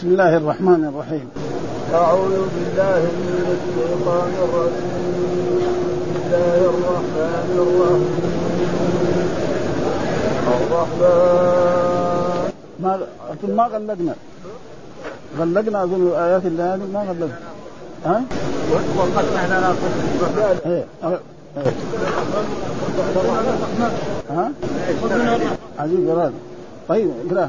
بسم الله الرحمن الرحيم أعوذ بالله من الشيطان الرجيم بسم الله الرحمن الرحيم الرحمن ما أظن ما غلقنا غلقنا أظن الآيات اللي هذه ما غلقنا ها؟ إيه إيه. ها؟ عزيز جلال طيب اقرأ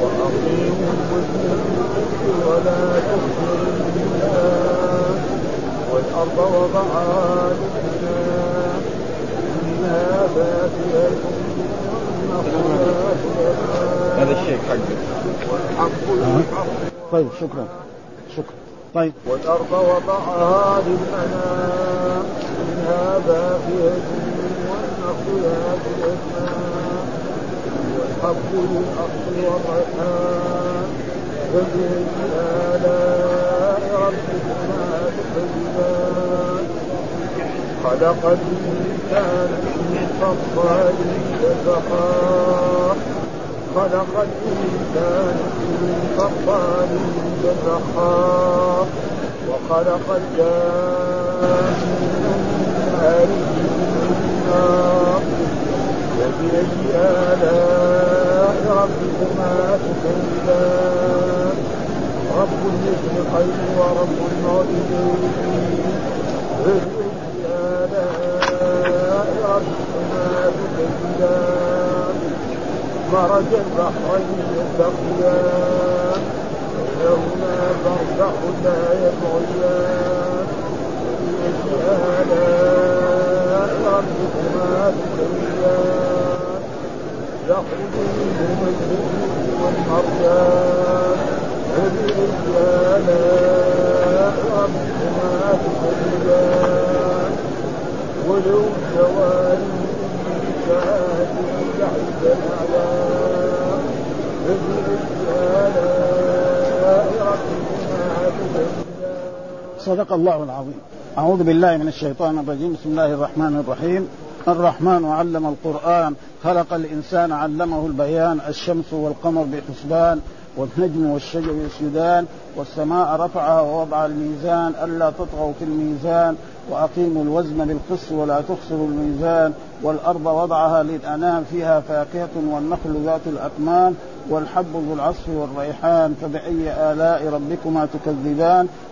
وأقيموا الوزن ولا الميزان والأرض وضعها للناس منها فاكهة هذا الشيء حقه. والحق الحق طيب شكرا. شكرا. طيب. والأرض وضعها للأنام منها باقية والنخل ذات والحب للأصل والريحان فبأي آلاء ربكما تكذبان خلق الإنسان من صلصال كالفخار خلق الإنسان من صلصال كالفخار وخلق الجان من نار. فبأي آلاء ربكما تكذبان رب المشرقين ورب المغربين فبأي آلاء ربكما تكذبان مرج البحرين يلتقيان بينهما برزخ لا يبغيان فبأي آلاء ربكما تكذبان يخرج منهما اللؤلؤ والمرجان آلاء ربكما تكذبان ولو الجوار كانت تحت الأعلام آلاء ربكما تكذبان صدق الله العظيم. أعوذ بالله من الشيطان الرجيم. بسم الله الرحمن الرحيم. الرحمن علم القرآن خلق الإنسان علمه البيان الشمس والقمر بحسبان والنجم والشجر يسجدان والسماء رفعها ووضع الميزان ألا تطغوا في الميزان وأقيموا الوزن بالقسط ولا تخسروا الميزان والأرض وضعها للأنام فيها فاكهة والنخل ذات الأكمام والحب ذو العصف والريحان فبأي آلاء ربكما تكذبان؟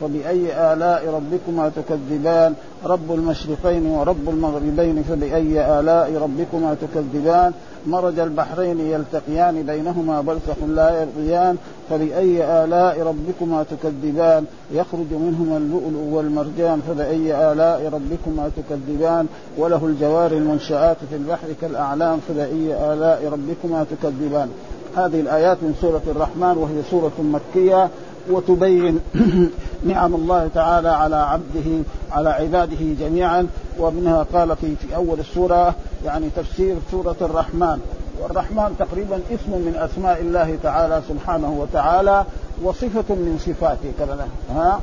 فبأي آلاء ربكما تكذبان. رب المشرقين ورب المغربين فبأي آلاء ربكما تكذبان. مرج البحرين يلتقيان بينهما برزخ لا يبغيان. فبأي آلاء ربكما تكذبان. يخرج منهما اللؤلؤ والمرجان فبأي آلاء ربكما تكذبان. وله الجوار المنشآت في البحر كالأعلام فبأي آلاء ربكما تكذبان. هذه الآيات من سورة الرحمن وهي سورة مكية. وتبين نعم الله تعالى على عبده على عباده جميعا. ومنها قال في في أول السورة يعني تفسير سورة الرحمن. والرحمن تقريبا اسم من أسماء الله تعالى سبحانه وتعالى وصفة من صفاته كذا. ها؟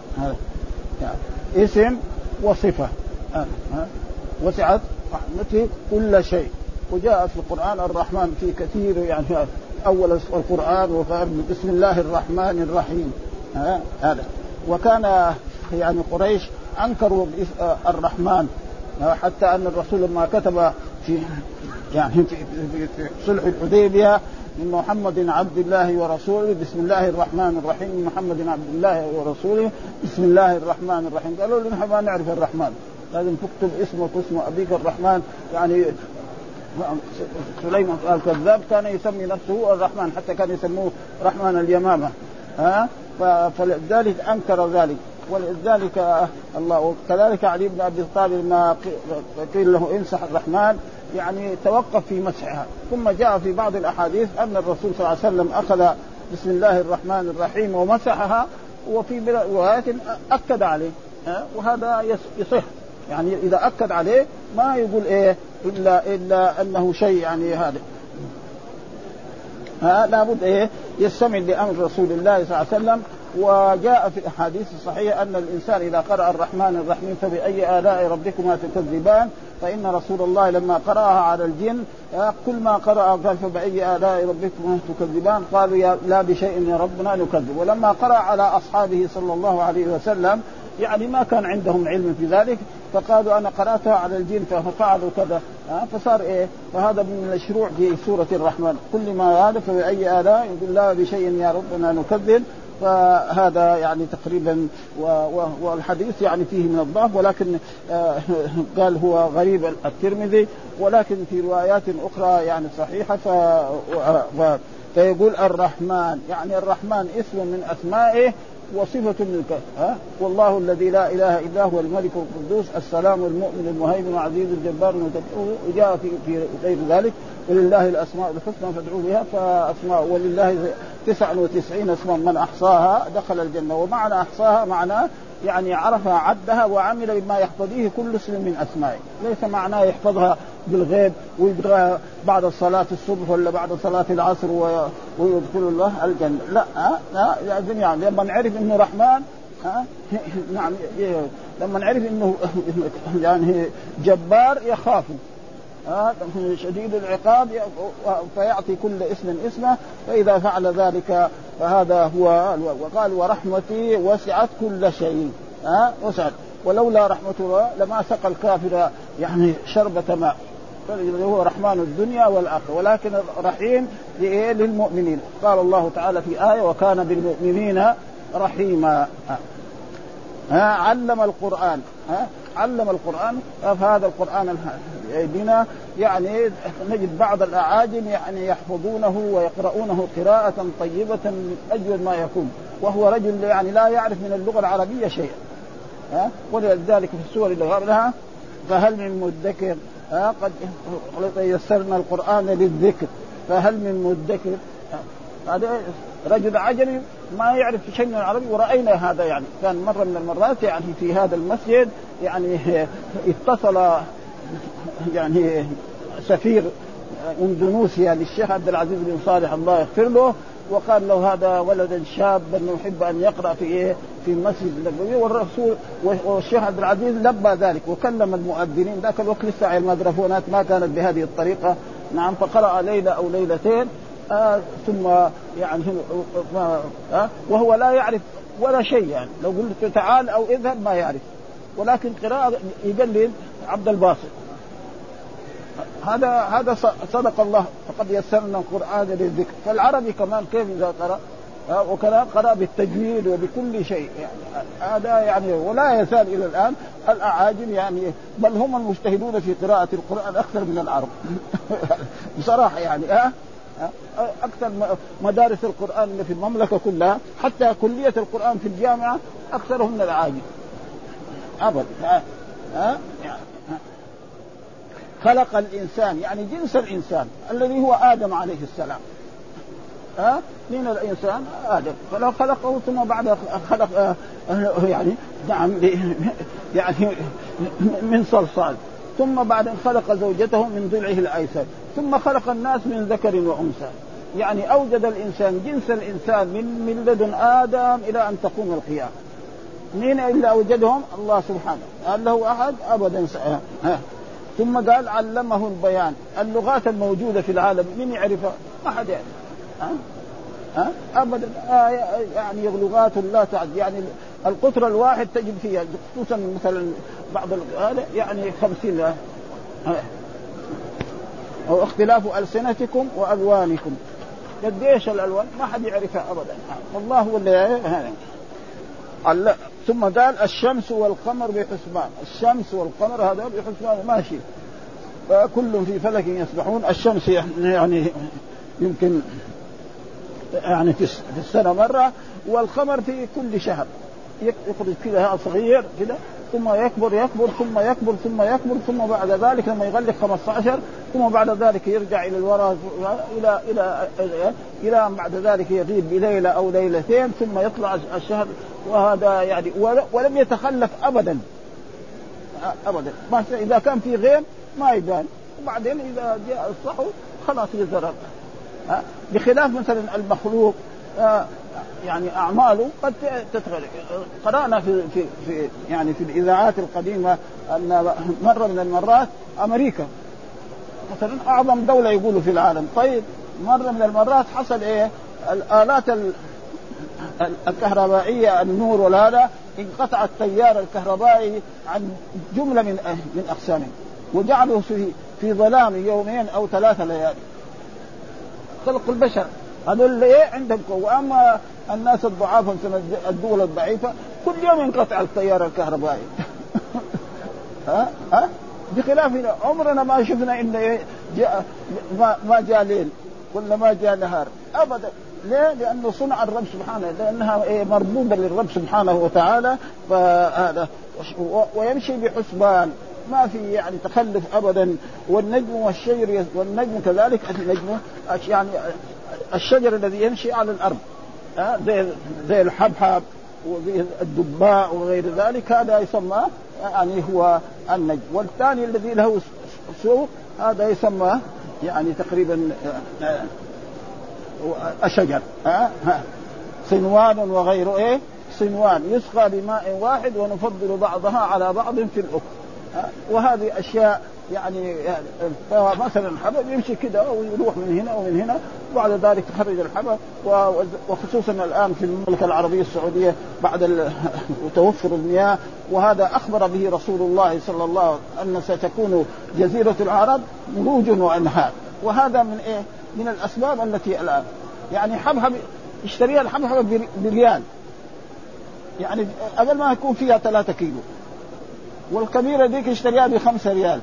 يعني اسم وصفة. ها؟ ها؟ وسعت رحمته كل شيء. وجاء في القرآن الرحمن في كثير يعني أول القرآن وقال بسم الله الرحمن الرحيم. ها؟ هذا. وكان يعني قريش أنكروا الرحمن حتى أن الرسول لما كتب في يعني في صلح الحديبية من محمد عبد الله ورسوله بسم الله الرحمن الرحيم من محمد عبد الله ورسوله بسم الله الرحمن الرحيم. قالوا له نحن ما نعرف الرحمن. لازم تكتب اسمك واسم أبيك الرحمن. يعني سليمان الكذاب كان يسمي نفسه الرحمن حتى كان يسموه رحمن اليمامة. ها؟ فلذلك أنكر ذلك. ولذلك الله كذلك علي بن أبي طالب ما قيل له امسح الرحمن يعني توقف في مسحها. ثم جاء في بعض الأحاديث أن الرسول صلى الله عليه وسلم أخذ بسم الله الرحمن الرحيم ومسحها وفي روايات أكد عليه وهذا يصح. يعني إذا أكد عليه ما يقول إيه إلا إلا أنه شيء يعني هذا. ها لابد إيه يستمع لأمر رسول الله صلى الله عليه وسلم. وجاء في الاحاديث الصحيحه أن الإنسان إذا قرأ الرحمن الرحيم فبأي آلاء ربكما تكذبان؟ فإن رسول الله لما قرأها على الجن كل ما قرأ قال فبأي آلاء ربكما تكذبان؟ قالوا يا لا بشيء يا ربنا نكذب. ولما قرأ على أصحابه صلى الله عليه وسلم يعني ما كان عندهم علم في ذلك فقالوا أنا قرأتها على الجن ففعلوا كذا. فصار إيه؟ فهذا من المشروع في سورة الرحمن. كل ما هذا فباي آلاء يقول لا بشيء يا ربنا نكذب. فهذا يعني تقريبا والحديث يعني فيه من الضعف ولكن آه، قال هو غريب الترمذي ولكن في روايات أخرى يعني صحيحة ف فيقول الرحمن يعني الرحمن اسم من أسمائه وصفة من ها؟ والله الذي لا إله إلا هو الملك القدوس السلام المؤمن المهيمن العزيز الجبار وجاء في في غير ذلك. ولله الأسماء الحسنى فادعوا بها فأسماء ولله 99 اسما من أحصاها دخل الجنة. ومعنى أحصاها معناه يعني عرفها عدها وعمل بما يقتضيه كل اسم من أسمائه، ليس معناه يحفظها بالغيب ويبغى بعد صلاة الصبح ولا بعد صلاة العصر ويدخل الله الجنة، لا لا لازم يعني لما نعرف إنه رحمن ها نعم لما نعرف إنه يعني جبار يخافه ها شديد العقاب فيعطي كل اسم اسمه فإذا فعل ذلك فهذا هو وقال ورحمتي وسعت كل شيء ها وسعت. ولولا رحمة الله لما سقى الكافر يعني شربة ماء. هو رحمن الدنيا والآخرة. ولكن رحيم للمؤمنين. قال الله تعالى في آية وكان بالمؤمنين رحيما. ها؟ علم القرآن. ها؟ علم القرآن. فهذا القرآن بنا يعني نجد بعض الأعاجم يعني يحفظونه ويقرؤونه قراءة طيبة من أجود ما يكون. وهو رجل يعني لا يعرف من اللغة العربية شيئا. ها؟ ولذلك في السور اللي قبلها فهل من مدكر قد يسرنا القرآن للذكر فهل من مدكر؟ هذا رجل عجمي ما يعرف شيء من العربي ورأينا هذا يعني. كان مرة من المرات يعني في هذا المسجد يعني اتصل يعني سفير اندونيسيا للشيخ عبد العزيز بن صالح الله يغفر له وقال له هذا ولدا شابا يحب أن يقرأ في إيه؟ في المسجد النبوي والرسول والشيخ عبد العزيز لبى ذلك وكلم المؤذنين ذاك الوقت لسه الميكروفونات ما كانت بهذه الطريقة. نعم فقرأ ليلة أو ليلتين آه ثم يعني آه وهو لا يعرف ولا شيء يعني. لو قلت تعال أو اذهب ما يعرف. ولكن قراءة يقلد عبد الباسط. هذا هذا صدق الله فقد يسرنا القرآن للذكر. فالعربي كمان كيف إذا قرأ؟ وكذا قرأ بالتجويد وبكل شيء. يعني هذا يعني ولا يزال إلى الآن الأعاجم يعني بل هم المجتهدون في قراءة القرآن أكثر من العرب. بصراحة يعني ها؟ أكثر مدارس القرآن اللي في المملكة كلها حتى كلية القرآن في الجامعة أكثرهم من العاجم ابدا ها؟ ها؟ خلق الإنسان يعني جنس الإنسان الذي هو آدم عليه السلام. ها؟ من الإنسان؟ آدم. فلو خلقه ثم بعد خلق يعني نعم يعني من صلصال. ثم بعد خلق زوجته من ضلعه الأيسر. ثم خلق الناس من ذكر وأنثى. يعني أوجد الإنسان جنس الإنسان من من لدن آدم إلى أن تقوم القيامة. مين إلا أوجدهم؟ الله سبحانه. هل له أحد؟ أبدا. ثم قال علمه البيان. اللغات الموجودة في العالم من يعرفها ما حد يعرف. ها؟ ها؟ ابدا. آه يعني لغات لا تعد. يعني القطر الواحد تجد فيها خصوصا مثلا بعض هذا يعني خمسين أو اختلاف ألسنتكم وألوانكم. قديش الألوان؟ ما حد يعرفها أبدا. والله هو اللي ثم قال الشمس والقمر بحسبان. الشمس والقمر هذا بحسبان ماشي. فكل في فلك يسبحون. الشمس يعني يمكن يعني في السنة مرة والقمر في كل شهر. يخرج كذا صغير كذا ثم يكبر يكبر ثم يكبر ثم يكبر ثم بعد ذلك لما يغلق 15 ثم بعد ذلك يرجع إلى الوراء إلى إلى إلى بعد ذلك يغيب بليلة أو ليلتين ثم يطلع الشهر وهذا يعني ولم يتخلف ابدا. ابدا. ما إذا كان في غيم ما يبان وبعدين إذا جاء الصحو خلاص يزرق بخلاف مثلا المخلوق يعني أعماله قد تتغير. قرأنا في في في يعني في الإذاعات القديمة أن مرة من المرات أمريكا مثلا أعظم دولة يقولوا في العالم. طيب مرة من المرات حصل إيه؟ الآلات الكهربائية النور وهذا انقطع التيار الكهربائي عن جملة من من أقسامه وجعلوا في في ظلام يومين أو ثلاثة ليالي. خلق البشر. هذول إيه عندهم قوة؟ وأما الناس الضعاف مثل الدول الضعيفة كل يوم ينقطع التيار الكهربائي. ها؟ ها؟ بخلاف عمرنا ما شفنا إنه إيه جاء ما جاء ليل ولا ما جاء نهار. ابدا. ليه؟ لأنه صنع الرب سبحانه لأنها إيه مربوبة للرب سبحانه وتعالى فهذا. ويمشي بحسبان. ما في يعني تخلف ابدا. والنجم والشجر والنجم كذلك النجم يعني الشجر الذي يمشي على الأرض. زي زي الحبحب وزي الدباء وغير ذلك هذا يسمى يعني هو النجم. والثاني الذي له سوق هذا يسمى يعني تقريبا الشجر ها؟ صنوان وغير إيه؟ صنوان. يسقى بماء واحد ونفضل بعضها على بعض في الآخر وهذه أشياء يعني مثلا الحبب يمشي كده ويروح من هنا ومن هنا وبعد ذلك تخرج الحبب وخصوصا الآن في المملكة العربية السعودية بعد توفر المياه وهذا أخبر به رسول الله صلى الله عليه وسلم أن ستكون جزيرة العرب مروج وأنهار. وهذا من إيه؟ من الأسباب التي الآن. يعني حبحب اشتريها الحبحب بريال. يعني قبل ما يكون فيها ثلاثة كيلو. والكبيرة ديك اشتريها بخمسة ريال.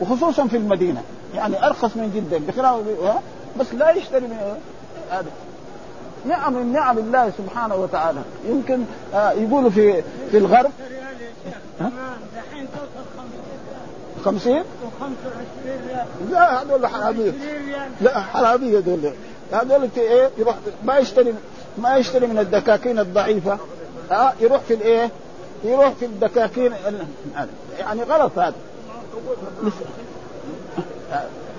وخصوصا في المدينة. يعني أرخص من جدا. بخلاف بس لا يشتري من هذا. نعم من نعم الله سبحانه وتعالى. يمكن آه يقولوا في في الغرب. توصل 50 لا هذول حرامية. لا حرامية هذول. هذول إيه؟ يروح ما يشتري ما يشتري من الدكاكين الضعيفة. ها آه يروح في الإيه؟ يروح في الدكاكين يعني غلط هذا.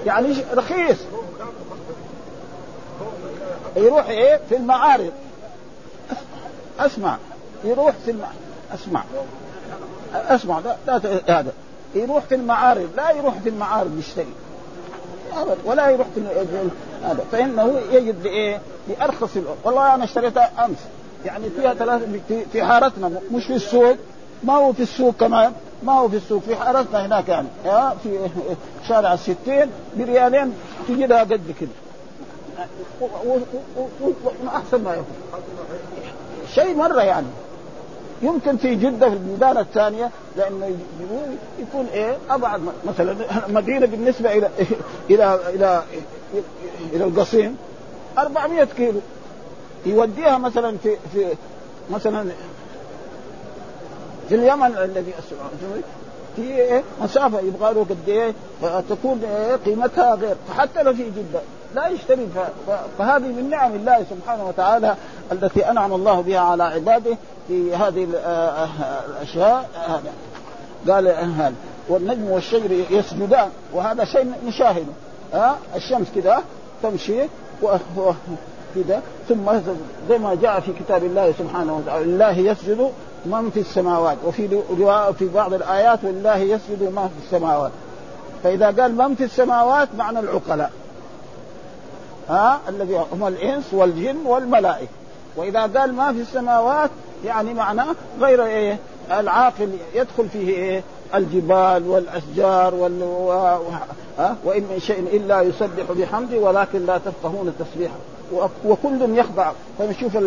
يعني رخيص. يروح إيه؟ في المعارض. أسمع. يروح في الم... أسمع. أسمع لا هذا. يروح في المعارض لا يروح في المعارض يشتري. ولا يروح في هذا. فإنه يجد بايه؟ بارخص والله أنا اشتريتها أمس. يعني فيها ثلاث في حارتنا مش في السوق. ما هو في السوق كمان. ما هو في السوق في حارتنا هناك يعني. في شارع الستين بريالين تجدها قد كده. احسن ما يكون. شيء مرة يعني. يمكن في جدة في البلدان الثانية لأنه يكون إيه؟ أبعد مثلا مدينة بالنسبة إلى إلى إلى إلى القصيم 400 كيلو. يوديها مثلا في في مثلا في اليمن الذي في إيه؟ مسافة يبغى له قد إيه؟ تكون إيه؟ قيمتها غير. حتى لو في جدة لا يشتري. فهذه من نعم الله سبحانه وتعالى التي أنعم الله بها على عباده. في هذه الاشياء هذا. قال هذا. والنجم والشجر يسجدان وهذا شيء نشاهده ها الشمس كذا تمشي كذا. ثم زي ما جاء في كتاب الله سبحانه وتعالى لله يسجد من في السماوات. وفي في بعض الآيات ولله يسجد من في السماوات. فإذا قال من في السماوات معنى العقلاء. ها الذي هم الإنس والجن والملائكة. وإذا قال ما في السماوات يعني معناه غير إيه العاقل يدخل فيه إيه الجبال والأشجار وال و... ها؟ وإن من شيء إلا يسبح بحمده ولكن لا تفقهون تسبيحه وكل يخضع. فنشوف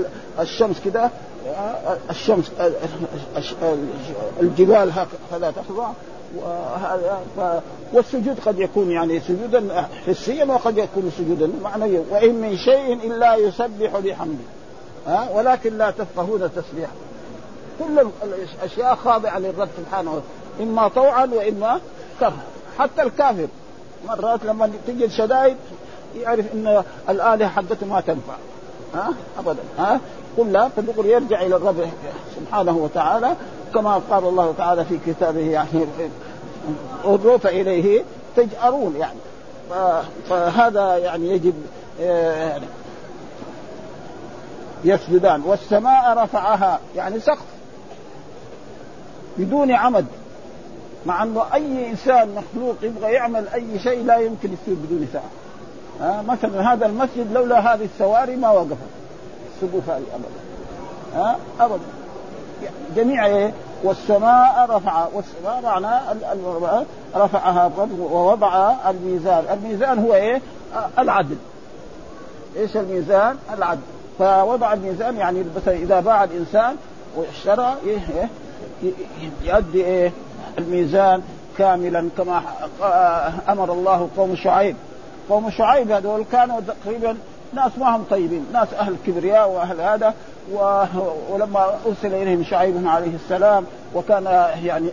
الشمس كده. الشمس الجبال هكذا تخضع. والسجود قد يكون يعني سجودا حسيا وقد يكون سجودا معنويا. وإن من شيء إلا يسبح بحمده. ها؟ ولكن لا تفقهون تسبيحه كل الأشياء خاضعة للرب سبحانه إما طوعا وإما كرها حتى الكافر. مرات لما تجي الشدائد يعرف إن الآلهة حقته ما تنفع. ها؟ ابدا. ها؟ كلها فدغري يرجع إلى الرب سبحانه وتعالى كما قال الله تعالى في كتابه يعني الروف إليه تجأرون يعني. فهذا يعني يجب يعني يسجدان والسماء رفعها يعني سقف. بدون عمد. مع انه أي إنسان مخلوق يبغى يعمل أي شيء لا يمكن يصير بدون سقف ها مثلا هذا المسجد لولا هذه السواري ما وقفت. السقوف هذه ابدا. ها ابدا. جميع إيه؟ والسماء رفع والسماء معناه رفعها ووضع الميزان. الميزان هو إيه؟ العدل. إيش الميزان؟ العدل. فوضع الميزان يعني مثلا إذا باع الإنسان واشترى إيه يؤدي إيه الميزان كاملا كما أمر الله قوم شعيب. قوم شعيب هذول كانوا تقريبا ناس ما هم طيبين ناس أهل كبرياء وأهل هذا. و... ولما أرسل إليهم شعيب عليه السلام وكان يعني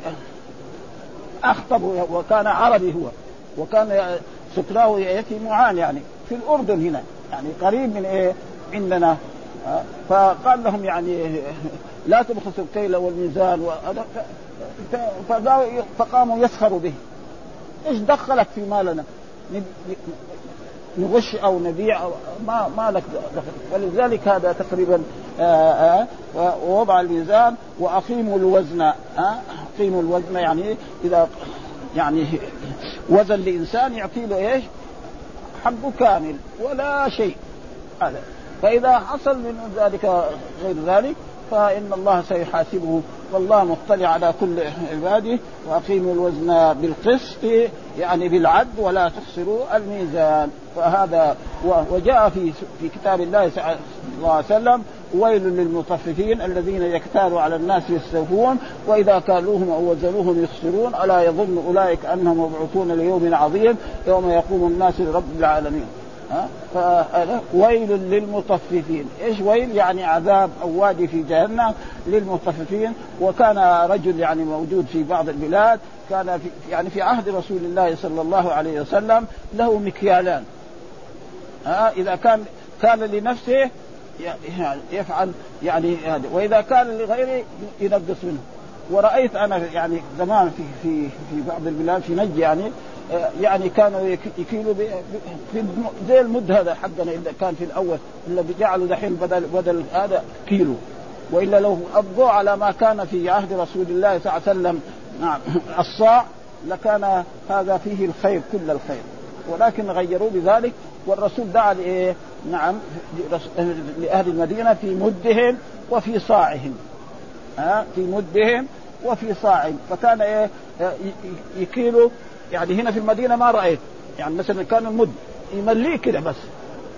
أخطب وكان عربي هو وكان سكناه يأتي معان يعني في الأردن هنا يعني قريب من إيه عندنا فقال لهم يعني لا تبخسوا الكيل والميزان فقاموا يسخروا به. إيش دخلك في مالنا؟ نغش أو نبيع أو ما ما لك دخل. ولذلك هذا تقريبا آآ آآ ووضع الميزان وأقيموا الوزن أقيموا الوزن يعني إذا يعني وزن لإنسان يعطي له إيش؟ حقه كامل ولا شيء. هذا. فإذا حصل من ذلك غير ذلك فإن الله سيحاسبه. والله مطلع على كل عباده وأقيموا الوزن بالقسط يعني بالعد ولا تخسروا الميزان. فهذا وجاء في في كتاب الله صلى الله عليه وسلم ويل للمطففين الذين يكتالوا على الناس يستوفون وإذا كالوهم أو وزنوهم يخسرون ألا يظن أولئك أنهم مبعوثون ليوم عظيم يوم يقوم الناس لرب العالمين. ها؟ ويل للمطففين. إيش ويل؟ يعني عذاب أو وادي في جهنم للمطففين. وكان رجل يعني موجود في بعض البلاد كان في يعني في عهد رسول الله صلى الله عليه وسلم له مكيالان. ها؟ إذا كان كان لنفسه يفعل يعني هذا. وإذا كان لغيره ينقص منه. ورأيت أنا يعني زمان في في في بعض البلاد في نجد يعني يعني كانوا يكيلوا زي المد هذا حقنا اللي كان في الأول اللي جعلوا دحين بدل بدل هذا كيلو. وإلا لو ابقوا على ما كان في عهد رسول الله صلى الله عليه وسلم نعم الصاع لكان هذا فيه الخير كل الخير. ولكن غيروا بذلك والرسول دعا لإيه؟ نعم لأهل المدينة في مدهم وفي صاعهم. ها في مدهم وفي صاعهم. فكان إيه؟ يكيلوا يعني هنا في المدينة ما رأيت. يعني مثلا كان المد يمليه كده بس.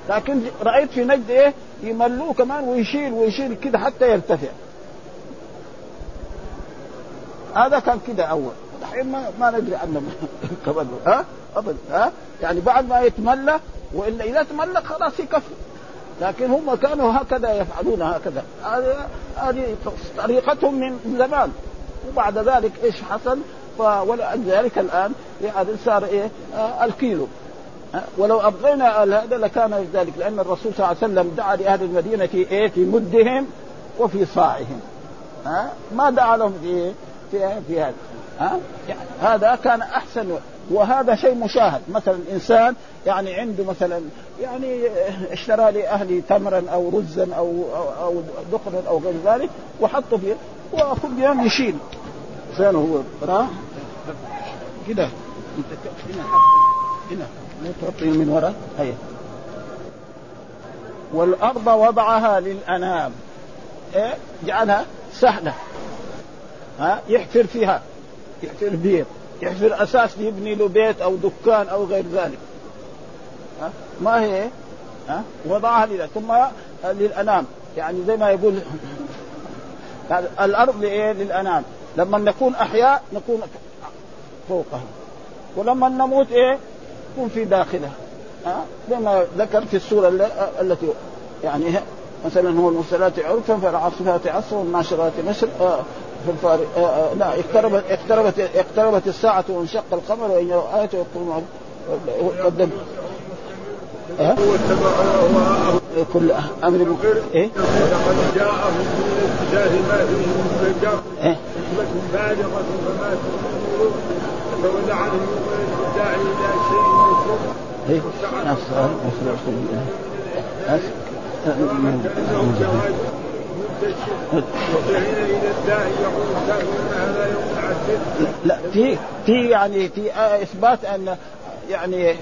لكن رأيت في نجد إيه؟ يملوه كمان ويشيل ويشيل كده حتى يرتفع. هذا كان كده أول. الحين ما, ما ندري عنه. كمان ها؟ ابدا ها؟ يعني بعد ما يتملى وإلا إذا تملك خلاص يكفي. لكن هم كانوا هكذا يفعلون هكذا. هذه طريقتهم من زمان. وبعد ذلك إيش حصل؟ ولذلك الآن يعني صار إيه؟ آه الكيلو. آه ولو أبغينا هذا لكان ذلك لأن الرسول صلى الله عليه وسلم دعا لأهل المدينة في إيه؟ في مدهم وفي صاعهم. ها آه ما دعا لهم في إيه؟ في في هذا. ها يعني هذا كان أحسن وهذا شيء مشاهد. مثلا إنسان يعني عنده مثلا يعني اشترى لأهله تمرا أو رزا أو أو, أو دقرا أو غير ذلك وحطه فيه وكل يوم يشيل. فين هو. راح كده. هنا. هنا. مو تغطي من وراء هي والأرض وضعها للأنام. إيه؟ جعلها سهلة. ها؟ يحفر فيها. يحفر بيت. يحفر أساس يبني له بيت أو دكان أو غير ذلك. ها؟ ما هي؟ ها؟ وضعها لذلك ثم للأنام. يعني زي ما يقول الأرض لإيه؟ للأنام. لما نكون أحياء نكون فوقها ولما نموت إيه نكون في داخلها ها زي ذكر في السوره التي يعني مثلا هو المرسلات عرفا فالعاصفات عصرا والناشرات نشر آه في الفار... آه آه لا اقتربت اقتربت اقتربت الساعة وانشق القمر وإن آية يقول قدم أه؟ كل أمر. إيه؟ ولقد جاءهم من الاتجاه ما فيه مزدجر إيه؟ فولى عنهم الداعي إلى شيء مكروه إيه؟ نفس كأنهم جواد منتشر وحين إلى الداعي يقول الكافرون هذا يوم عسير. لا في في يعني في إثبات أن يعني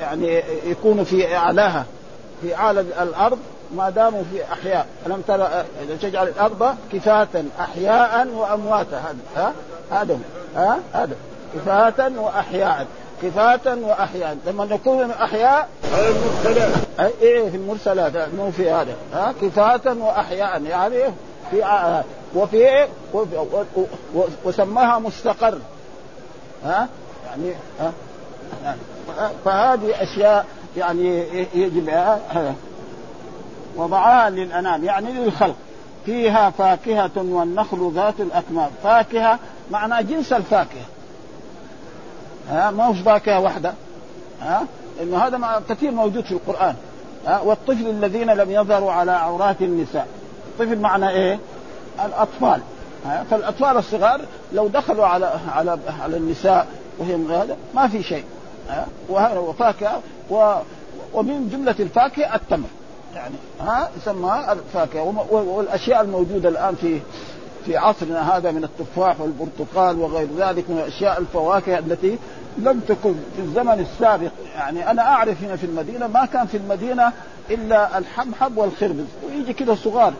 يعني يكون في أعلاها في أعلى الأرض. ما داموا في أحياء. ألم ترى آه، تجعل الأرض كفاة أحياء وأمواتا. هذا ها؟ هذا. ها؟ هذا كفاة وأحياء. كفاة وأحياء. لما نكون أحياء على المرسلات. أي إيه في المرسلات. مو في هذا ها؟ كفاة وأحياء. يعني في آه، وفي وفي- و- وسماها مستقر. ها؟ يعني ها؟ ها. فهذه أشياء يعني يجب ها. وضعها للأنام يعني للخلق. فيها فاكهة والنخل ذات الأكمام. فاكهة معنى جنس الفاكهة. ها ما هوش فاكهة واحدة. ها إنه هذا كثير موجود في القرآن. ها والطفل الذين لم يظهروا على عورات النساء. الطفل معنى إيه؟ الأطفال. ها فالأطفال الصغار لو دخلوا على على على النساء وهم هذا ما في شيء. وفاكهة و ومن جملة الفاكهة التمر. يعني. ها يسمى الفاكهة. وم- والأشياء الموجودة الآن في في عصرنا هذا من التفاح والبرتقال وغير ذلك من الأشياء الفواكه التي لم تكن في الزمن السابق. يعني أنا أعرف هنا في المدينة ما كان في المدينة إلا الحبحب والخربز. ويجي كده صغار.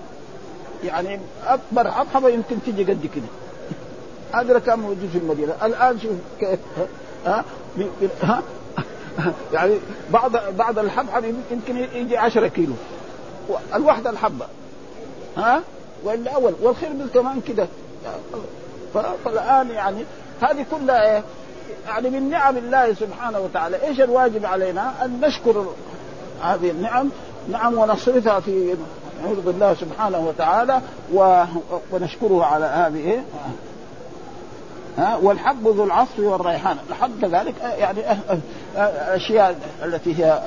يعني أكبر حبحبه يمكن تجي قد كده. هذا كان موجود في المدينة. الآن شوف كيف ها ها يعني بعض بعض الحبحب يمكن يجي 10 كيلو. الواحده الحبة. ها؟ وإلا أول. والخربز كمان كده. ف- فالآن يعني هذه كلها إيه؟ يعني من نعم الله سبحانه وتعالى. إيش الواجب علينا؟ أن نشكر هذه النعم. نعم ونصرفها في نعوذ بالله سبحانه وتعالى و... ونشكره على هذه. إيه؟ ها؟ والحب ذو العصف والريحان. الحب كذلك يعني آه، آه، الأشياء التي هي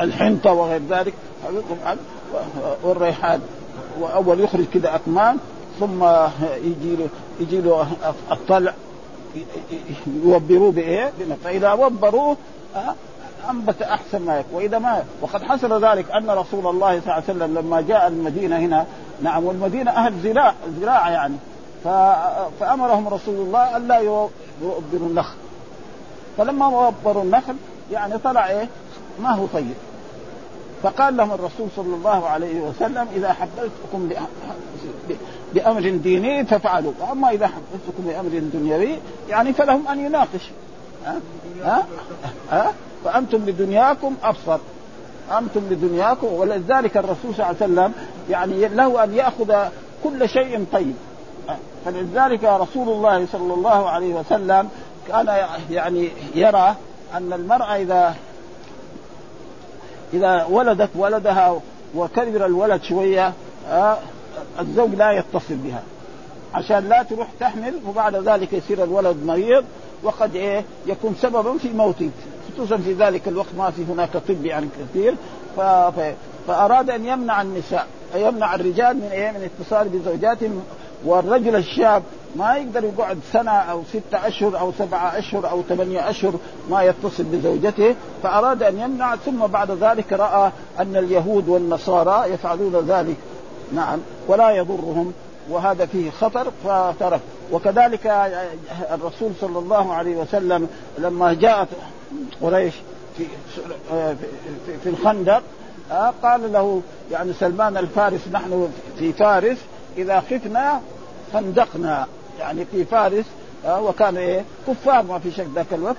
الحنطة وغير ذلك والريحان وأول يخرج كده أكمام ثم يجي له يجي له الطلع يوبروه بإيه؟ بما- فإذا وبروه آه، أنبت أحسن ما يكون. وإذا ما وقد حصل ذلك أن رسول الله صلى الله عليه وسلم لما جاء المدينة هنا نعم والمدينة أهل زراعة زراعة يعني ف- فأمرهم رسول الله ألا يو- يوبروا النخل. فلما وبروا النخل يعني طلع إيه؟ ما هو طيب. فقال لهم الرسول صلى الله عليه وسلم إذا حببتكم بأمر ديني فافعلوا وأما إذا حببتكم بأمر دنيوي يعني فلهم أن يناقش ها؟ ها, ها؟ فأنتم بدنياكم أبصر أنتم بدنياكم ولذلك الرسول صلى الله عليه وسلم يعني له أن يأخذ كل شيء طيب. فلذلك رسول الله صلى الله عليه وسلم كان يعني يرى أن المرأة إذا إذا ولدت ولدها وكبر الولد شوية آه، الزوج لا يتصل بها. عشان لا تروح تحمل وبعد ذلك يصير الولد مريض وقد إيه يكون سببا في موته. خصوصا في ذلك الوقت ما في هناك طب يعني كثير. فأراد أن يمنع النساء يمنع الرجال من إيه من اتصال بزوجاتهم. والرجل الشاب ما يقدر يقعد سنة أو ستة أشهر أو سبعة أشهر أو ثمانية أشهر ما يتصل بزوجته فأراد أن يمنع ثم بعد ذلك رأى أن اليهود والنصارى يفعلون ذلك. نعم ولا يضرهم وهذا فيه خطر فترك. وكذلك الرسول صلى الله عليه وسلم لما جاءت قريش في في, الخندق آه، قال له يعني سلمان الفارس نحن في فارس إذا خفنا خندقنا يعني في فارس آه، وكان إيه كفار ما في شك ذاك الوقت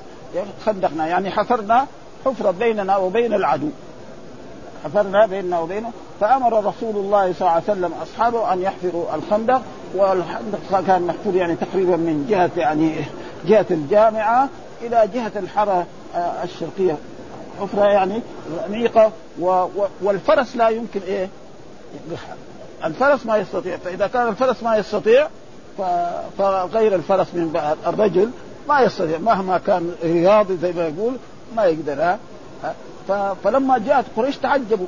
خندقنا يعني حفرنا حفرة بيننا وبين العدو حفرنا بيننا وبينه فأمر رسول الله صلى الله عليه وسلم أصحابه أن يحفروا الخندق والخندق كان محفور يعني تقريبا من جهة يعني جهة الجامعة إلى جهة الحارة آه، الشرقية حفرة يعني عميقة. والفرس لا يمكن إيه الفرس ما يستطيع فإذا كان الفرس ما يستطيع. فغير الفرس من الرجل ما يستطيع مهما كان رياضي زي ما يقول ما يقدر ها. فلما جاءت قريش تعجبوا.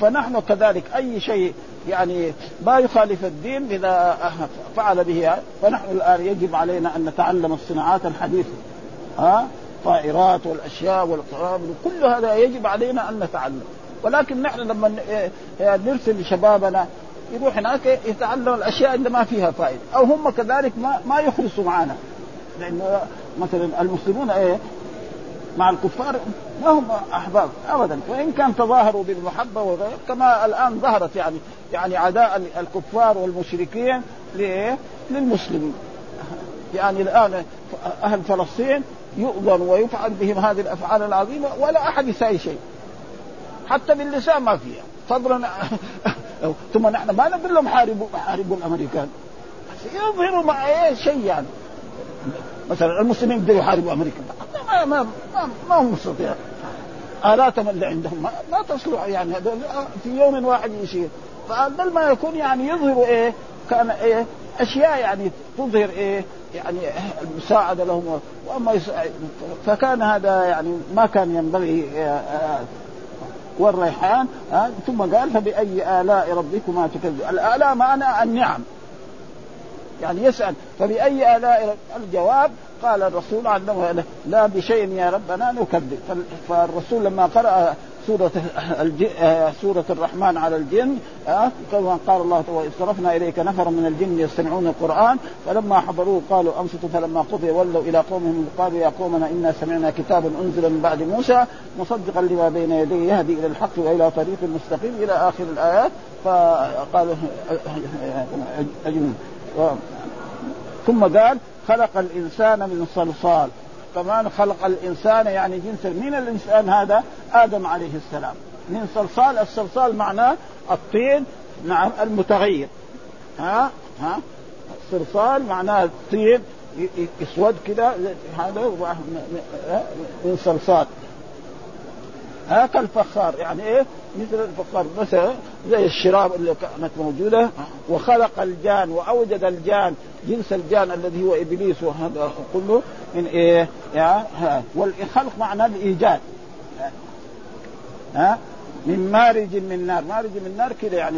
فنحن كذلك أي شيء يعني ما يخالف الدين إذا فعل به فنحن الآن يجب علينا أن نتعلم الصناعات الحديثة ها؟ الطائرات والأشياء والقرابل كل هذا يجب علينا أن نتعلم. ولكن نحن لما نرسل لشبابنا يروح هناك يتعلم الأشياء اللي ما فيها فائدة. أو هم كذلك ما ما يخلصوا معنا. لأنه مثلا المسلمون إيه؟ مع الكفار ما هم أحباب ابدا. وإن كان تظاهروا بالمحبة وغير كما الآن ظهرت يعني يعني عداء الكفار والمشركين للمسلمين. يعني الآن أهل فلسطين يؤذن ويفعل بهم هذه الأفعال العظيمة ولا أحد يساوي شيء. حتى باللسان ما فيها. فضلا ثم نحن ما نقول لهم حاربوا حاربوا الأمريكان. يظهروا مع إيه شيء يعني. مثلا المسلمين يقدروا يحاربوا أمريكا. ما ما ما, ما هو مستطيع آلاتهم اللي عندهم. ما, ما تصلح يعني. في يوم واحد يشير. فبل ما يكون يعني يظهر إيه كان إيه أشياء يعني تظهر إيه يعني المساعدة لهم. وأما فكان هذا يعني ما كان ينبغي والريحان ثم قال فبأي آلاء ربكما تكذب؟ الآلاء معنى النعم. يعني يسأل فبأي آلاء الجواب قال الرسول علمه لا بشيء يا ربنا نكذب. فالرسول لما قرأ سورة سورة الرحمن على الجن كما قال الله وإذ صرفنا إليك نفر من الجن يستمعون القرآن فلما حضروه قالوا أنصتوا فلما قضي ولوا إلى قومهم قالوا يا قومنا إنا سمعنا كتابا أنزل من بعد موسى مصدقا لما بين يديه يهدي إلى الحق وإلى طريق مستقيم إلى آخر الآيات. فقالوا أجمل ثم قال خلق الإنسان من صلصال. كمان خلق الإنسان يعني جنس من الإنسان هذا؟ آدم عليه السلام. من صلصال الصلصال معناه الطين نعم المتغير. ها؟ ها؟ الصلصال معناه الطين يسود كده هذا من صلصال. ها كالفخار يعني إيه؟ مثل الفخار مثلا زي الشراب اللي كانت موجودة وخلق الجان وأوجد الجان جنس الجان الذي هو إبليس وهذا كله من إيه؟ يعني والخلق معناه الإيجاد. ها؟ من مارج من نار مارج من نار كده يعني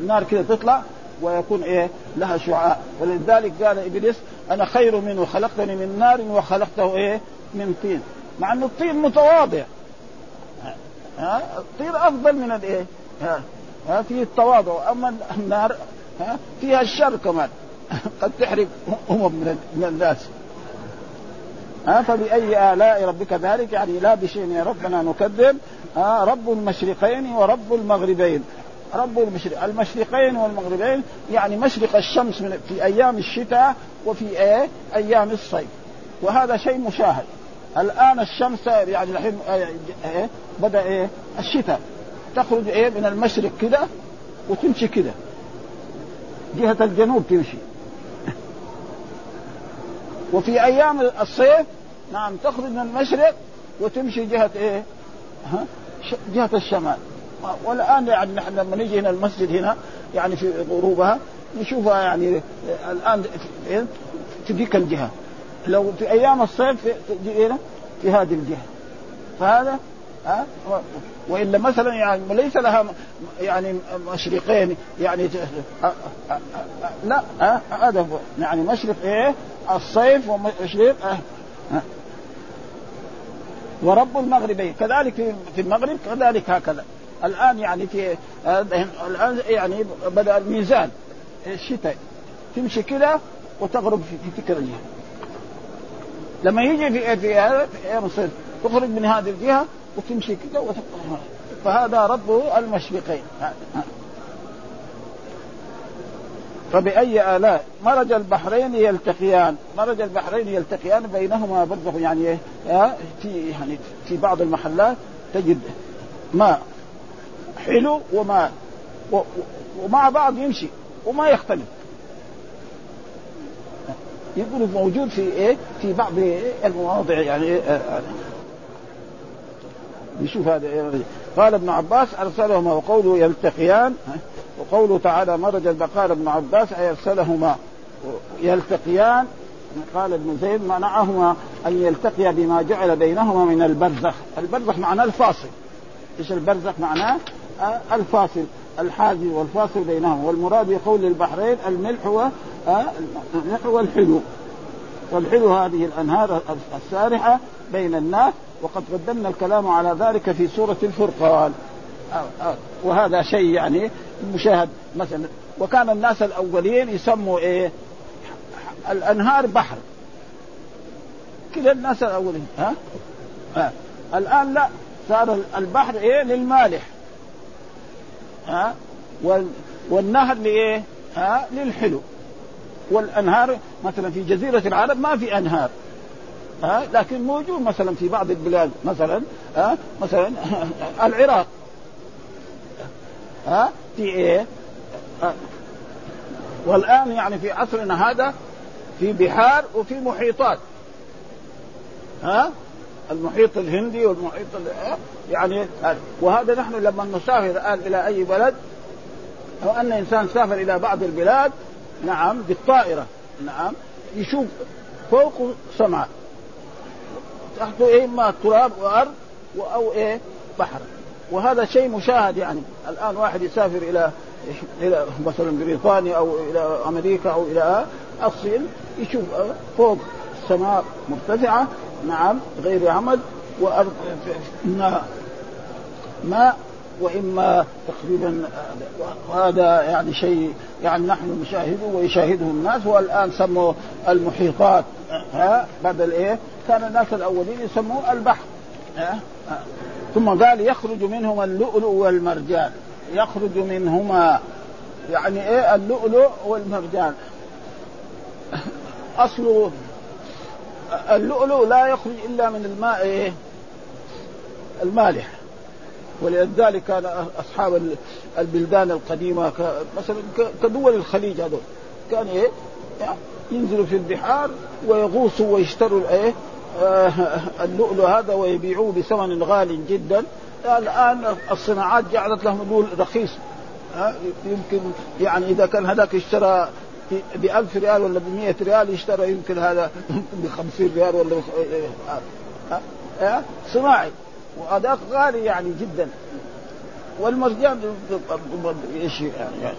النار كده تطلع ويكون إيه؟ لها شعاع. ولذلك قال إبليس أنا خير منه خلقتني من نار وخلقته إيه؟ من طين. مع إنه الطين متواضع. ها؟ الطين أفضل من الايه ها؟ فيه التواضع. أما النار ها؟ فيها الشر كمان. قد تحرق أمم من الناس. ها؟ فبأي آلاء ربك ذلك؟ يعني لا بشيء يا ربنا نكذب. ها؟ رب المشرقين ورب المغربين. رب المشرق المشرقين والمغربين يعني مشرق الشمس من في أيام الشتاء وفي إيه؟ أيام الصيف. وهذا شيء مشاهد. الآن الشمس يعني الحين إيه بدأ إيه الشتاء تخرج إيه من المشرق كده وتمشي كده جهة الجنوب تمشي وفي أيام الصيف نعم تخرج من المشرق وتمشي جهة إيه؟ ها؟ جهة الشمال والآن يعني نحن لما نجي هنا المسجد هنا يعني في غروبها نشوفها يعني الآن في ذيك الجهة لو في أيام الصيف تجي هنا في هذه الجهة. فهذا ها؟ وإلا مثلا يعني ليس لها يعني مشرقين يعني لا هذا يعني مشرق إيه؟ الصيف ومشرق ورب المغربين. كذلك في المغرب كذلك هكذا. الآن يعني في الآن يعني بدأ الميزان الشتاء. تمشي كده وتغرب في تلك الجهة. لما يجي في في الصيف تخرج من هذه الجهة وتمشي كده فهذا رب المشرقين. فبأي آلاء؟ مرج البحرين يلتقيان. مرج البحرين يلتقيان بينهما برزخ يعني في يعني في بعض المحلات تجد ماء حلو وماء. ومع بعض يمشي وما يختلف. يقولوا موجود في إيه؟ في بعض المواضع يعني إيه نشوف هذا قال ابن عباس أرسلهما وقوله يلتقيان. وقوله تعالى مرج البقال ابن عباس أي أرسلهما يلتقيان. قال ابن زيد منعهما أن يلتقيا بما جعل بينهما من البرزخ، البرزخ معناه الفاصل. إيش البرزخ معناه؟ آه الفاصل. الحاجز والفاصل بينهما والمراد بقول البحرين الملح و آه الملح والحلو. والحلو هذه الأنهار السارحة بين الناس وقد قدمنا الكلام على ذلك في سورة الفرقان. آه آه وهذا شيء يعني مشاهد مثلا. وكان الناس الأولين يسموا إيه؟ الأنهار بحر. كذا الناس الأولين ها؟ ها الآن لا صار البحر إيه؟ للمالح. ها؟ والنهر لإيه؟ ها؟ للحلو. والأنهار مثلا في جزيرة العرب ما في أنهار. ها؟ لكن موجود مثلا في بعض البلاد مثلا ها؟ مثلا العراق. ها؟ في إيه؟ ها والآن يعني في عصرنا هذا في بحار وفي محيطات. ها؟ المحيط الهندي والمحيط يعني وهذا نحن لما نسافر الان إلى أي بلد أو أن إنسان سافر إلى بعض البلاد نعم بالطائرة نعم يشوف فوق سماء تحته إيه؟ اما تراب وأرض أو إيه؟ بحر. وهذا شيء مشاهد يعني. الآن واحد يسافر إلى إلى مثلا بريطانيا أو إلى أمريكا أو إلى الصين يشوف فوق السماء مرتفعة نعم غير عمد إما ماء وإما تقريبا وهذا يعني شيء يعني نحن نشاهده ويشاهده الناس والآن سموا المحيطات ها بدل إيه؟ كان الناس الأولين يسموه البحر ها ثم قال يخرج منهما اللؤلؤ والمرجان. يخرج منهما يعني إيه؟ اللؤلؤ والمرجان. اصله اللؤلؤ لا يخرج إلا من الماء إيه؟ المالح. ولذلك كان أصحاب البلدان القديمة مثلا كدول الخليج هذول كان إيه؟ ينزلوا في البحار ويغوصوا ويشتروا الايه آه اللؤلؤ هذا ويبيعوه بثمن غال جدا. الآن الصناعات جعلت لهم لؤلؤ رخيص. يمكن يعني إذا كان هذاك اشترى ب 1000 ريال ولا ب 100 ريال يشترى يمكن هذا ب 50 ريال ولا ب صناعي. وهذاك غالي يعني جدا. والمرجان إيش يعني؟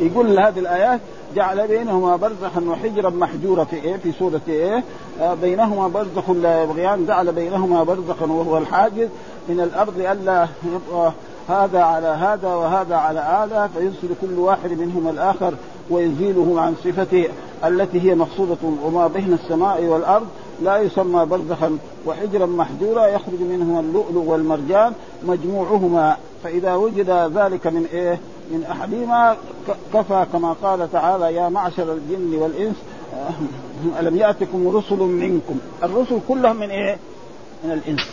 يقول هذه الآيات جعل بينهما برزخا وحجرا محجورا في إيه في سورة إيه آه بينهما برزخ لا يبغيان. جعل بينهما برزخا وهو الحاجز من الأرض ألا يبقى هذا على هذا وهذا على هذا فيرسل كل واحد منهما الآخر. ويزيله عن صفته التي هي مقصودة وما بين السماء والأرض لا يسمى برزخا وحجرا محجورا يخرج منهما اللؤلؤ والمرجان مجموعهما. فإذا وجد ذلك من إيه؟ من أحدهما كفى كما قال تعالى يا معشر الجن والإنس ألم يأتكم رسل منكم؟ الرسل كلهم من إيه؟ من الإنس.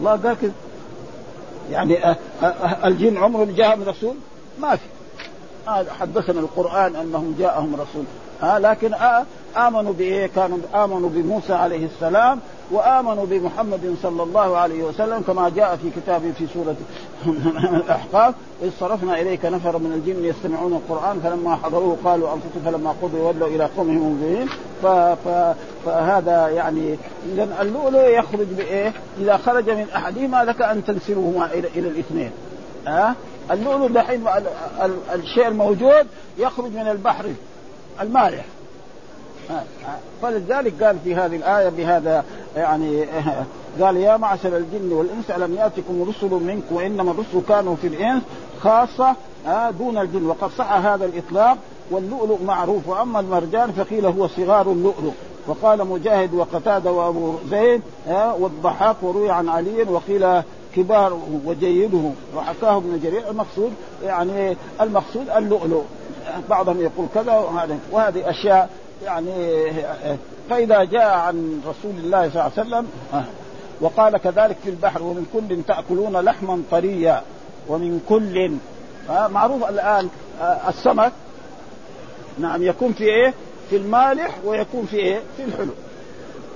الله قال يعني أه أه الجن عمره جاء من رسول ما في. آه حدثنا القرآن أنهم جاءهم رسول. آه لكن آه آمنوا بإيه؟ كانوا آمنوا بموسى عليه السلام وآمنوا بمحمد صلى الله عليه وسلم كما جاء في كتابه في سورة الأحقاف. إذ صرفنا إليك نفر من الجن يستمعون القرآن فلما حضروه قالوا أنفسهم فلما قضوا ولوا إلى قومهم منذرين. فهذا يعني إذا اللؤلؤ يخرج بإيه؟ إذا خرج من أحدهما لك أن تنسبهما إلى إلى الاثنين. ها؟ اللؤلؤ دحين الشيء الموجود يخرج من البحر المالح فلذلك قال في هذه الآية بهذا يعني قال يا معشر الجن والإنس ألم يأتكم رسل منكم؟ وإنما الرسل كانوا في الإنس خاصة دون الجن. وقد صح هذا الإطلاق واللؤلؤ معروف. وأما المرجان فقيل هو صغار اللؤلؤ. وقال مجاهد وقتادة وأبو زيد والضحاك وروي عن علي وقيل كبار وجيده وحكاه ابن جرير المقصود يعني المقصود اللؤلؤ بعضهم يقول كذا وهذا وهذه أشياء يعني فإذا جاء عن رسول الله صلى الله عليه وسلم وقال كذلك في البحر ومن كل تأكلون لحما طريا ومن كل معروف الآن السمك نعم يكون في إيه؟ في المالح ويكون في إيه؟ في الحلو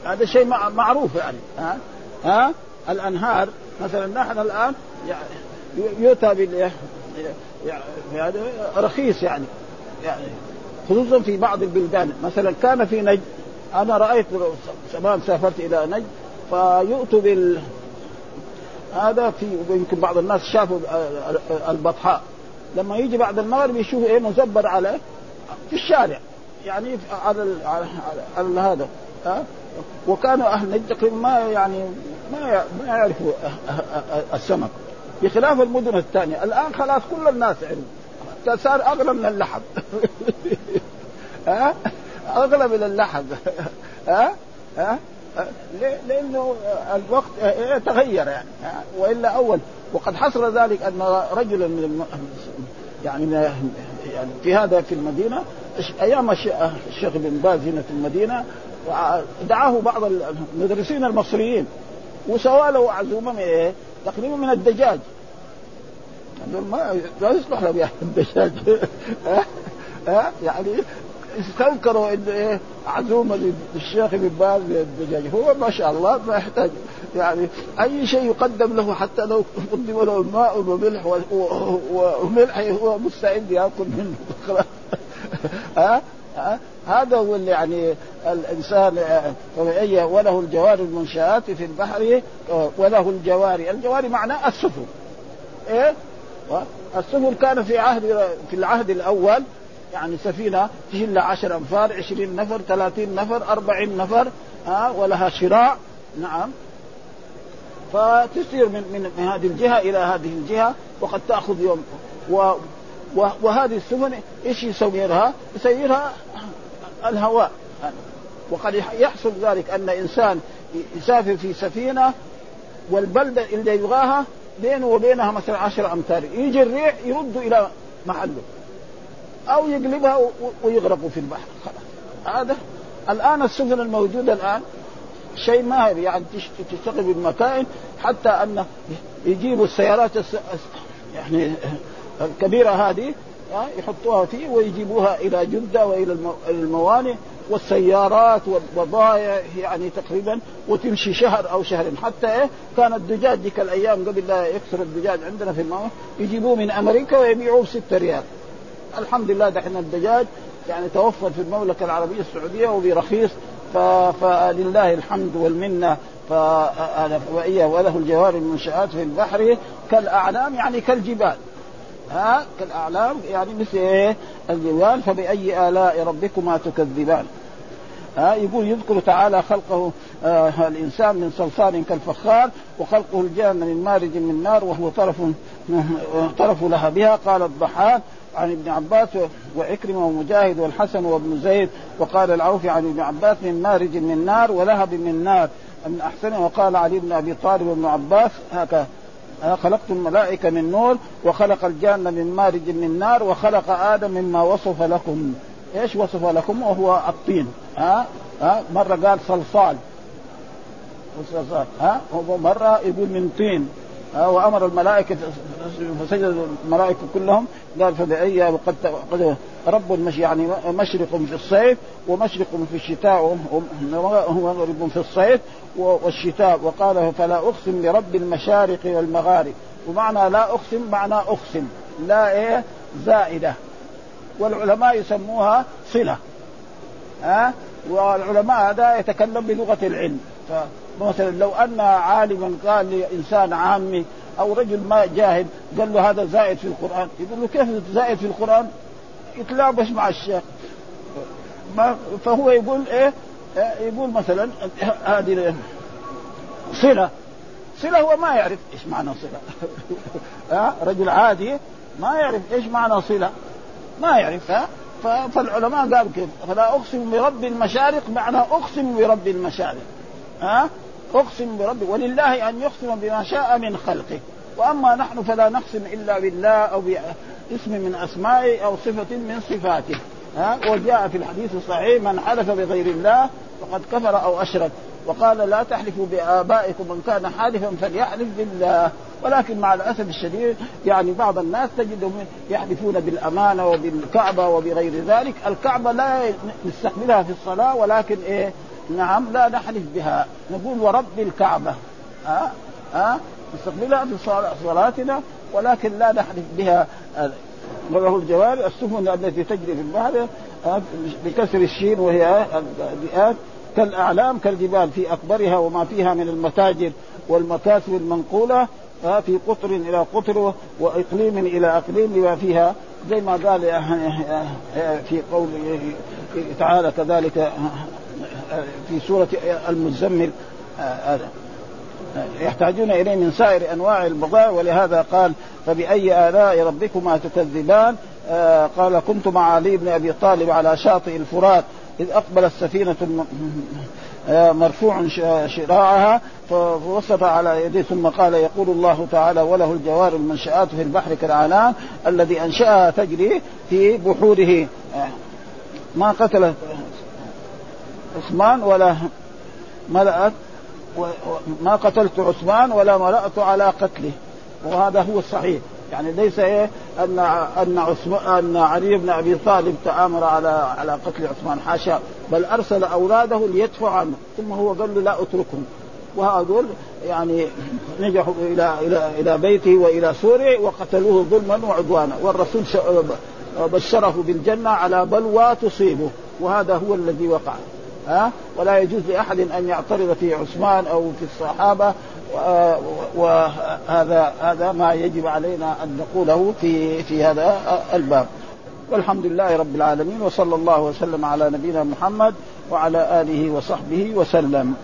هذا شيء معروف يعني ها ها الأنهار مثلا نحن الآن يؤتى بال يعني رخيص يعني. يعني خصوصا في بعض البلدان. مثلا كان في نجد أنا رأيت زمان سافرت إلى نجد فيؤتوا بال هذا في يمكن بعض الناس شافوا البطحاء. لما يجي بعد المغرب يشوف إيه مزبر على في الشارع. يعني على على, على هذا. ها؟ وكانوا أهل نجد ما يعني ما ما يعرفوا السمك. بخلاف المدن الثانية. الآن خلاص كل الناس عرفوا صار أغلى من اللحم. ها أغلى من اللحم. ها ها لأنه الوقت تغير يعني. وإلا أول. وقد حصل ذلك أن رجلا من يعني يعني في هذا في المدينة أيام الشيخ بن باز هنا في المدينة دعاه بعض المدرسين المصريين وسوى له عزومة من إيه؟ تقريبا من الدجاج. ما لا يصلح له يعني الدجاج. ها؟ يعني استنكروا انه إيه؟ عزومة للشيخ بن باز للدجاج هو ما شاء الله ما يحتاج. يعني أي شيء يقدم له حتى لو قدم له ماء وملح وملح هو مستعد يأكل منه. ها؟ ها؟ هذا هو اللي يعني الإنسان وله الجوار المنشآت في البحر وله الجواري، الجواري معناه السفن. إيه؟ السفن كان في عهد في العهد الأول يعني سفينة تشيل عشر أنفار عشرين نفر ثلاثين نفر أربعين نفر ها ولها شراع نعم فتسير من, من, هذه الجهة إلى هذه الجهة وقد تأخذ يوم و وهذه السفن إيش يسويرها؟ يسيرها الهواء. وقد يحصل ذلك أن إنسان يسافر في سفينة والبلدة اللي يبغاها بينه وبينها مثلا عشر أمتار. يجي الريح يرد إلى محله. أو يقلبها ويغرقوا في البحر. خلاص. هذا الآن السفن الموجودة الآن شيء ماهر يعني تشتغل بالمكائن حتى أن يجيبوا السيارات يعني الكبيره هذه يحطوها فيه ويجيبوها إلى جدة وإلى الموانئ والسيارات والبضائع يعني تقريبا وتمشي شهر أو شهرين. حتى إيه كان الدجاج ذيك الأيام قبل لا يكثر الدجاج عندنا في الموانئ يجيبوه من أمريكا ويبيعوه بستة ريال. الحمد لله دحين الدجاج يعني توفر في المملكة العربية السعودية وبرخيص فلله الحمد والمنة. وإياه وله الجوار المنشآت في البحر كالأعلام يعني كالجبال. ها كالأعلام يعني مثل إيه؟ الجبال فبأي آلاء ربكما تكذبان. ها يقول يذكر تعالى خلقه آه الإنسان من صلصال كالفخار وخلقه الجان من مارج من نار وهو طرف طرف لهبها قال الضحاك عن ابن عباس وعكرمة ومجاهد والحسن وابن زيد وقال العوفي عن ابن عباس من مارج من نار ولهب من نار. من احسنه وقال علي بن أبي طالب وابن عباس هكذا. خلقت الملائكة من نور وخلق الجان من مارج من نار وخلق آدم مما وصف لكم. إيش وصف لكم؟ وهو الطين. ها ها مرة قال صلصال. ها مرة يقول من طين. وأمر الملائكة فسجد الملائكة كلهم. قال فبأي وقد قد رب المش يعني مشرق في الصيف ومشرق في الشتاء هو رب في الصيف والشتاء. وقال فلا أقسم برب المشارق والمغارب. ومعنى لا أقسم معنى أقسم لا إيه؟ زائدة. والعلماء يسموها صلة. ها والعلماء هذا يتكلم بلغة العلم. فمثلا لو أن عالما قال لانسان عامي أو رجل ما جاهل قال له هذا زائد في القرآن. يقول له كيف زائد في القرآن؟ يتلابس مع الشيخ. ما فهو يقول إيه؟ يقول مثلا هذه صلة. صلة هو ما يعرف إيش معنى صلة. ها؟ رجل عادي ما يعرف إيش معنى صلة. ما يعرف ها؟ فالعلماء قالوا كيف؟ فلا أقسم برب المشارق معنى أقسم برب المشارق. ها؟ أقسم برب ولله أن يقسم بما شاء من خلقه. وأما نحن فلا نقسم إلا بالله أو باسم من اسمائه أو صفة من صفاته. ها؟ وجاء في الحديث الصحيح من حلف بغير الله فقد كفر أو أشرك. وقال لا تحلفوا بآبائكم من كان حالفا فليحلف بالله. ولكن مع الأسف الشديد يعني بعض الناس تجدهم يحلفون بالأمانة وبالكعبة وبغير ذلك. الكعبة لا نستقبلها في الصلاة ولكن إيه؟ نعم لا نحلف بها. نقول ورب الكعبة. ها ها نستقبلها بصلاتنا ولكن لا نحلف بها. وله الجوار السفن التي تجري في البحر بكسر الشين وهي البيئات كالأعلام كالجبال في أكبرها وما فيها من المتاجر والمكاسب المنقولة في قطر إلى قطر وإقليم إلى إقليم لما فيها. زي ما قال في قول تعالى كذلك في سورة المزمل يحتاجون إليه من سائر أنواع البضائع ولهذا قال فبأي آلاء ربكما تكذبان؟ آه قال كنت مع علي بن أبي طالب على شاطئ الفرات إذ اقبلت سفينه مرفوع شراعها فوسط على يديه ثم قال يقول الله تعالى وله الجوار المنشآت في البحر كالأعلام الذي أنشأها تجري في بحوره. ما قتل عثمان ولا ملأت ما قتلت عثمان ولا ملأت على قتله. وهذا هو الصحيح. يعني ليس إيه ان أن عثمان أن علي بن أبي طالب تآمر على على قتل عثمان حاشا بل أرسل أولاده ليدفعوا عنه. ثم هو قال له لا أتركهم. وهذول يعني نجحوا إلى إلى إلى بيته وإلى سوريا وقتلوه ظلما وعدوانا. والرسول بشره بالجنة على بلوى تصيبه وهذا هو الذي وقع. ها؟ ولا يجوز لأحد أن يعترض في عثمان أو في الصحابة وهذا هذا ما يجب علينا أن نقوله في في هذا الباب. والحمد لله رب العالمين وصلى الله وسلم على نبينا محمد وعلى آله وصحبه وسلم.